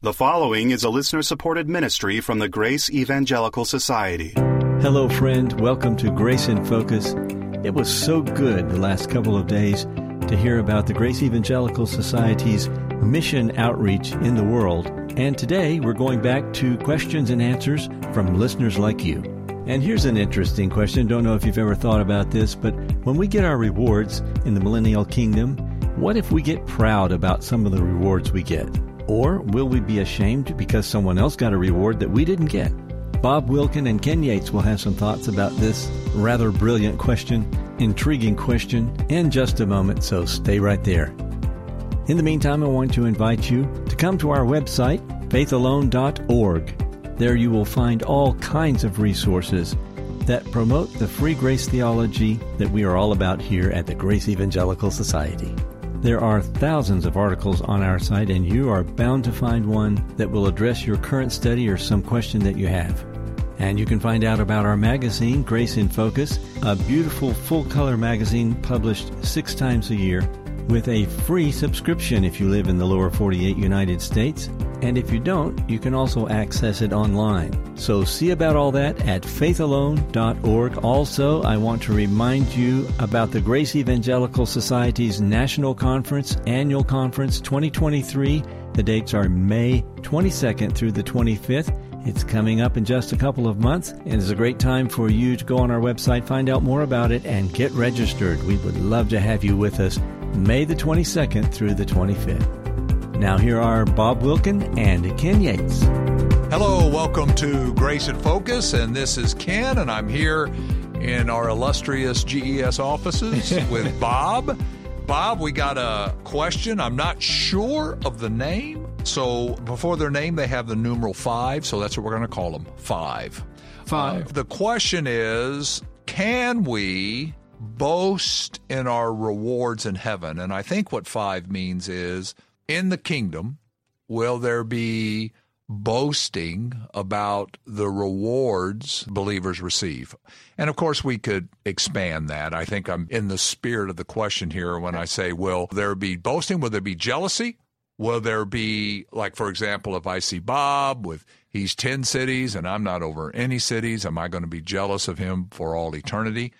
The following is a listener supported ministry from the Grace Evangelical Society. Hello, friend. Welcome to Grace in Focus. It was so good the last couple of days to hear about the Grace Evangelical Society's mission outreach in the world. And today we're going back to questions and answers from listeners like you. And here's an interesting question. Don't know if you've ever thought about this, but when we get our rewards in the millennial kingdom, what if we get proud about some of the rewards we get? Or will we be ashamed because someone else got a reward that we didn't get? Bob Wilkin and Ken Yates will have some thoughts about this rather brilliant question, intriguing question, in just a moment, so stay right there. In the meantime, I want to invite you to come to our website, faithalone.org. There you will find all kinds of resources that promote the free grace theology that we are all about here at the Grace Evangelical Society. There are thousands of articles on our site, and you are bound to find one that will address your current study or some question that you have. And you can find out about our magazine, Grace in Focus, a beautiful full color magazine published six times a year with a free subscription if you live in the lower 48 United States. And if you don't, you can also access it online. So see about all that at faithalone.org. Also, I want to remind you about the Grace Evangelical Society's National Conference, Annual Conference 2023. The dates are May 22nd through the 25th. It's coming up in just a couple of months, and it's a great time for you to go on our website, find out more about it, and get registered. We would love to have you with us May the 22nd through the 25th. Now, here are Bob Wilkin and Ken Yates. Hello, welcome to Grace in Focus, and this is Ken, and I'm here in our illustrious GES offices with Bob. Bob, we got a question. I'm not sure of the name. So before their name, they have the numeral five, so that's what we're going to call them five. Five. Uh, the question is can we boast in our rewards in heaven? And I think what five means is in the kingdom, will there be boasting about the rewards believers receive. And of course, we could expand that. I think I'm in the spirit of the question here when I say, will there be boasting? Will there be jealousy? Will there be, like, for example, if I see Bob with he's 10 cities and I'm not over any cities, am I going to be jealous of him for all eternity?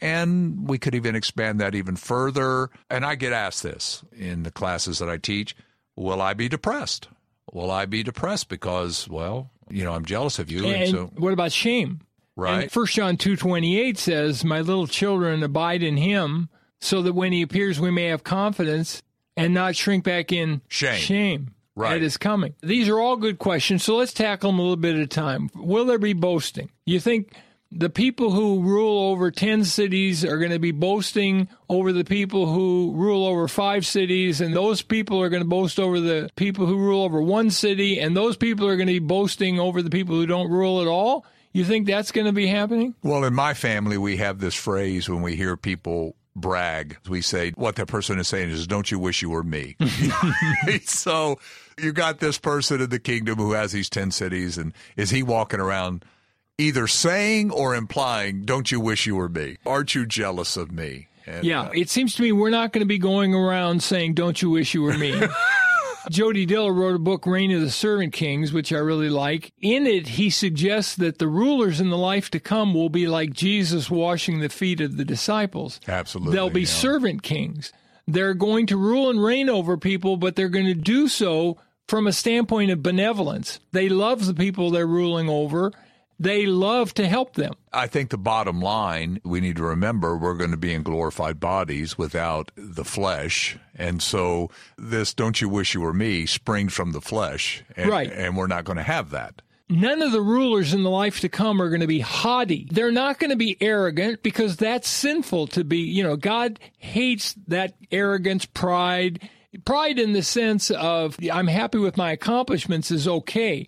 And we could even expand that even further. And I get asked this in the classes that I teach Will I be depressed? Will I be depressed because, well, you know, I'm jealous of you? And, and so, what about shame? Right. First John two twenty eight says, "My little children, abide in Him, so that when He appears, we may have confidence and not shrink back in Shame. Shame. Right. That is coming. These are all good questions. So let's tackle them a little bit at a time. Will there be boasting? You think the people who rule over 10 cities are going to be boasting over the people who rule over five cities, and those people are going to boast over the people who rule over one city, and those people are going to be boasting over the people who don't rule at all? You think that's going to be happening? well, in my family, we have this phrase when we hear people brag. We say, what that person is saying is, don't you wish you were me? so you got this person in the kingdom who has these 10 cities, and is he walking around either saying or implying, don't you wish you were me? Aren't you jealous of me? And, Yeah, uh, it seems to me we're not going to be going around saying, Don't you wish you were me? Jody Dillow wrote a book, Reign of the Servant Kings, which I really like. In it, he suggests that the rulers in the life to come will be like Jesus washing the feet of the disciples. absolutely. They'll be yeah. servant kings. They're going to rule and reign over people, but they're going to do so from a standpoint of benevolence. They love the people they're ruling over. They love to help them. I think the bottom line, we need to remember we're going to be in glorified bodies without the flesh. And so this don't you wish you were me springs from the flesh. And, Right. And we're not going to have that. None of the rulers in the life to come are going to be haughty. They're not going to be arrogant because that's sinful to be, you know, God hates that arrogance, pride. Pride in the sense of I'm happy with my accomplishments is okay.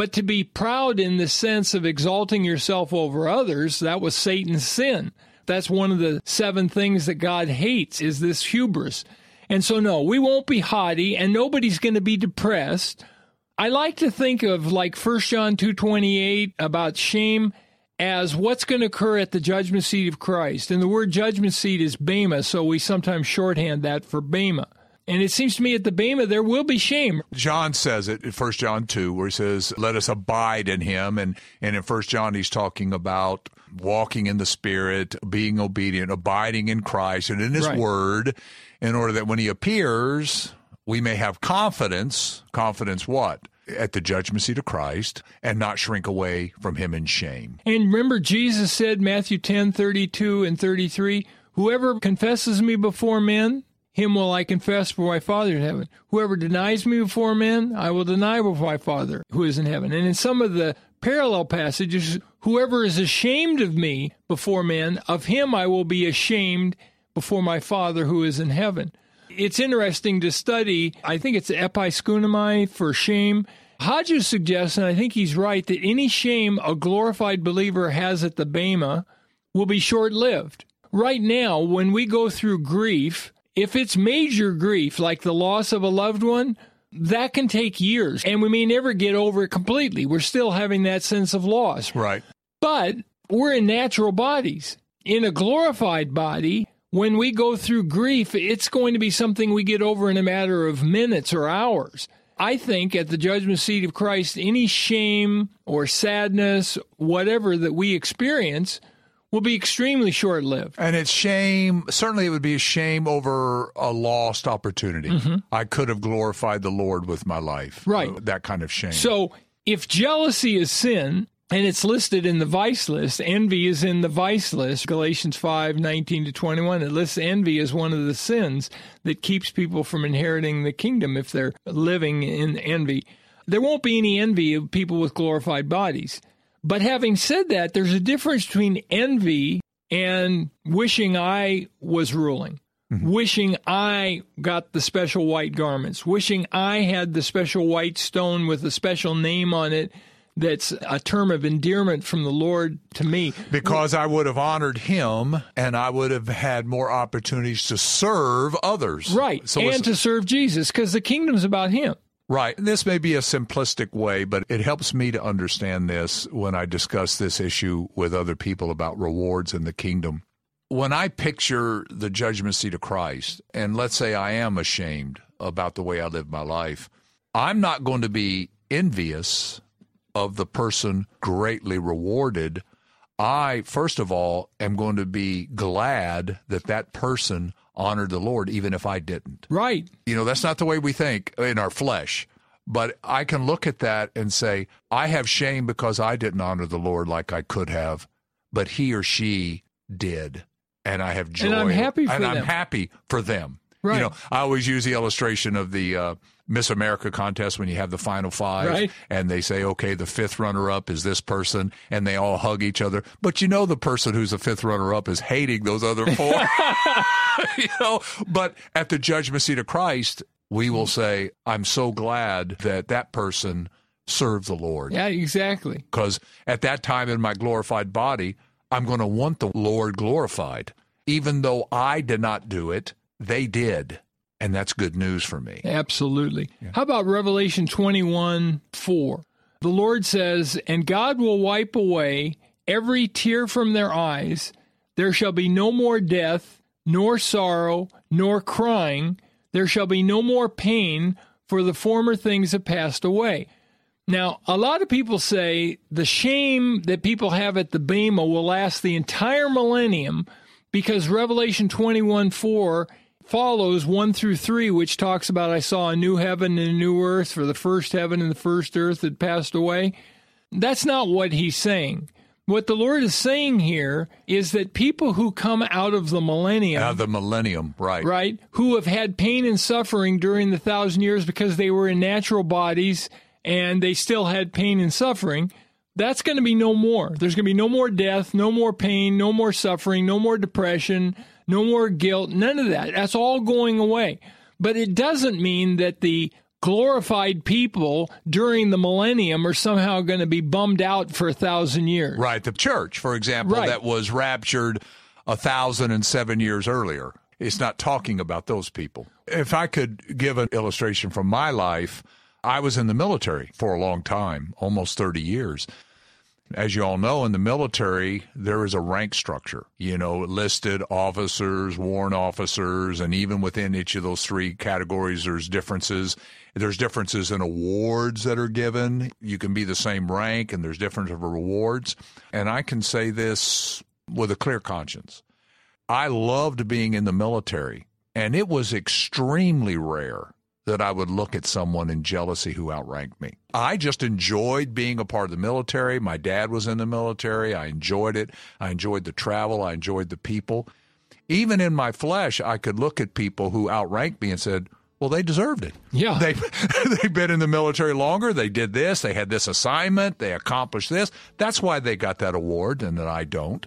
But to be proud in the sense of exalting yourself over others, that was Satan's sin. That's one of the seven things that God hates is this hubris. And so no, we won't be haughty and nobody's going to be depressed. I like to think of like 1 John 2:28 about shame as what's going to occur at the judgment seat of Christ. And the word judgment seat is bema, so we sometimes shorthand that for bema. And it seems to me at the Bema there will be shame. John says it in 1 John 2, where he says, Let us abide in him. And, and in 1 John, he's talking about walking in the Spirit, being obedient, abiding in Christ and in his Right. word, in order that when he appears, we may have confidence. Confidence what? At the judgment seat of Christ and not shrink away from him in shame. And remember, Jesus said, Matthew 10 32 and 33, Whoever confesses me before men, him will I confess before my Father in heaven. Whoever denies me before men, I will deny before my Father who is in heaven. And in some of the parallel passages, whoever is ashamed of me before men, of him I will be ashamed before my Father who is in heaven. It's interesting to study, I think it's epaischunomai for shame. Hodges suggests, and I think he's right, that any shame a glorified believer has at the Bema will be short lived. Right now, when we go through grief, if it's major grief, like the loss of a loved one, that can take years, and we may never get over it completely. We're still having that sense of loss. Right. But we're in natural bodies. In a glorified body, when we go through grief, it's going to be something we get over in a matter of minutes or hours. I think at the judgment seat of Christ, any shame or sadness, whatever that we experience, will be extremely short lived. And it's shame. Certainly, it would be a shame over a lost opportunity. I could have glorified the Lord with my life. Mm-hmm. Right. Uh, that kind of shame. So if jealousy is sin, and it's listed in the vice list, envy is in the vice list, Galatians 5 19 to 21. It lists envy as one of the sins that keeps people from inheriting the kingdom if they're living in envy. There won't be any envy of people with glorified bodies. But having said that, there's a difference between envy and wishing I was ruling. Mm-hmm. Wishing I got the special white garments, wishing I had the special white stone with a special name on it that's a term of endearment from the Lord to me. because I would have honored him and I would have had more opportunities to serve others. Right. So and to serve Jesus because the kingdom's about him. Right. And this may be a simplistic way, but it helps me to understand this when I discuss this issue with other people about rewards in the kingdom. When I picture the judgment seat of Christ, and let's say I am ashamed about the way I live my life, I'm not going to be envious of the person greatly rewarded. I, first of all, am going to be glad that that person honored the Lord, even if I didn't. Right. You know, that's not the way we think in our flesh. But I can look at that and say, I have shame because I didn't honor the Lord like I could have, but he or she did. And I have joy. And I'm happy for And I'm happy for them. Right. You know, I always use the illustration of the uh, Miss America contest when you have the final five Right. and they say, okay, the fifth runner up is this person, and they all hug each other. But you know, the person who's the fifth runner up is hating those other four. you know, but at the judgment seat of Christ, we will say, I'm so glad that that person served the Lord. Yeah, exactly. Because at that time in my glorified body, I'm going to want the Lord glorified. Even though I did not do it, they did. And that's good news for me. Absolutely. How about Revelation 21 4? The Lord says, And God will wipe away every tear from their eyes. There shall be no more death, nor sorrow, nor crying. There shall be no more pain, for the former things have passed away. Now, a lot of people say the shame that people have at the Bema will last the entire millennium because Revelation 21 4 follows 1 through 3, which talks about I saw a new heaven and a new earth, for the first heaven and the first earth had passed away. That's not what he's saying. What the Lord is saying here is that people who come out of the millennium Now, the millennium, right. right? Who have had pain and suffering during the thousand years because they were in natural bodies and they still had pain and suffering. That's going to be no more. There's going to be no more death, no more pain, no more suffering, no more depression, no more guilt, none of that. That's all going away. But it doesn't mean that the glorified people during the millennium are somehow going to be bummed out for a thousand years. Right. The church, for example, Right. that was raptured a thousand and seven years earlier. It's not talking about those people. If I could give an illustration from my life, I was in the military for a long time, almost 30 years. As you all know, in the military, there is a rank structure, you know, listed officers, warrant officers, and even within each of those three categories, there's differences. There's differences in awards that are given. You can be the same rank, and there's different rewards. And I can say this with a clear conscience. I loved being in the military, and it was extremely rare that I would look at someone in jealousy who outranked me. I just enjoyed being a part of the military. My dad was in the military. I enjoyed it. I enjoyed the travel. I enjoyed the people. Even in my flesh, I could look at people who outranked me and said, well, they deserved it. Yeah. They, they've been in the military longer. They did this. They had this assignment. They accomplished this. That's why they got that award and that I don't.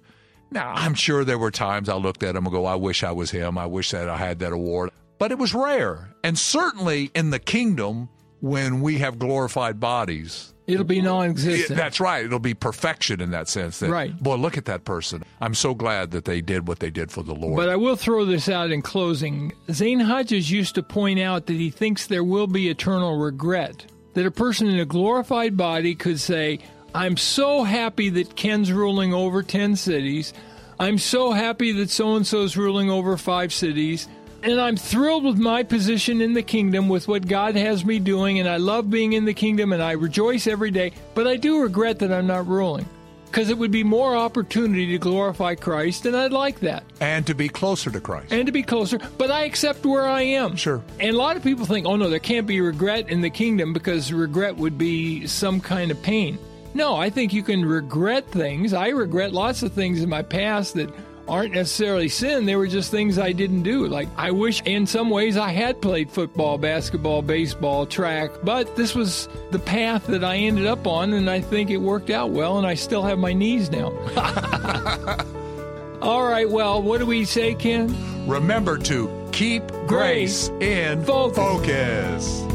Now, I'm sure there were times I looked at him and go, I wish I was him. I wish that I had that award but it was rare. And certainly in the kingdom, when we have glorified bodies, it'll be non-existent. That's right. It'll be perfection in that sense. That, right. Boy, look at that person. I'm so glad that they did what they did for the Lord. But I will throw this out in closing. Zane Hodges used to point out that he thinks there will be eternal regret. That a person in a glorified body could say, I'm so happy that Ken's ruling over 10 cities. I'm so happy that so and so's ruling over five cities and I'm thrilled with my position in the kingdom, with what God has me doing, and I love being in the kingdom, and I rejoice every day. But I do regret that I'm not ruling. Because it would be more opportunity to glorify Christ, and I'd like that. And to be closer to Christ. And to be closer. But I accept where I am. Sure. And a lot of people think, oh no, there can't be regret in the kingdom because regret would be some kind of pain. No, I think you can regret things. I regret lots of things in my past that aren't necessarily sin. They were just things I didn't do. Like, I wish in some ways I had played football, basketball, baseball, track, but this was the path that I ended up on, and I think it worked out well, and I still have my knees now. All right, well, what do we say, Ken? Remember to keep grace, grace in focus. focus.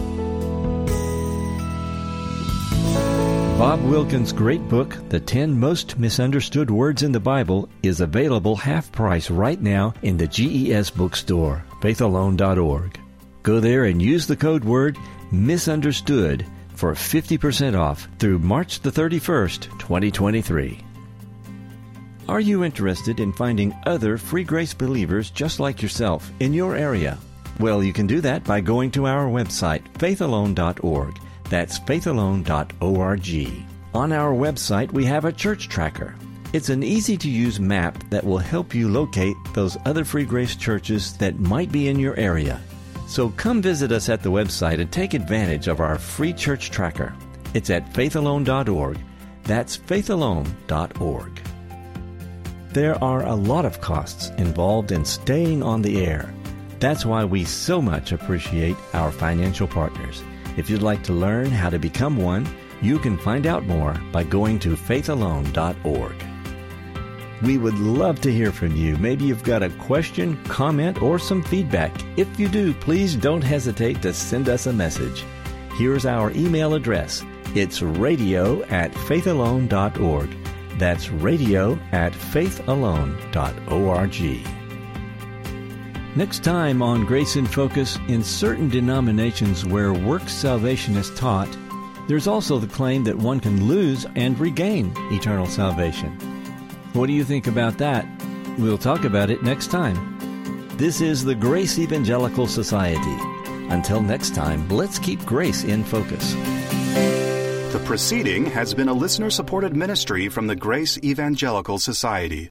Bob Wilkins' great book, The 10 Most Misunderstood Words in the Bible, is available half price right now in the GES bookstore, faithalone.org. Go there and use the code word misunderstood for 50% off through March the 31st, 2023. Are you interested in finding other free grace believers just like yourself in your area? Well, you can do that by going to our website, faithalone.org that's faithalone.org. On our website, we have a church tracker. It's an easy to use map that will help you locate those other free grace churches that might be in your area. So come visit us at the website and take advantage of our free church tracker. It's at faithalone.org. That's faithalone.org. There are a lot of costs involved in staying on the air. That's why we so much appreciate our financial partners. If you'd like to learn how to become one, you can find out more by going to faithalone.org. We would love to hear from you. Maybe you've got a question, comment, or some feedback. If you do, please don't hesitate to send us a message. Here's our email address. It's radio at faithalone.org. That's radio at faithalone.org. Next time on Grace in Focus, in certain denominations where works salvation is taught, there's also the claim that one can lose and regain eternal salvation. What do you think about that? We'll talk about it next time. This is the Grace Evangelical Society. Until next time, let's keep grace in focus. The proceeding has been a listener supported ministry from the Grace Evangelical Society.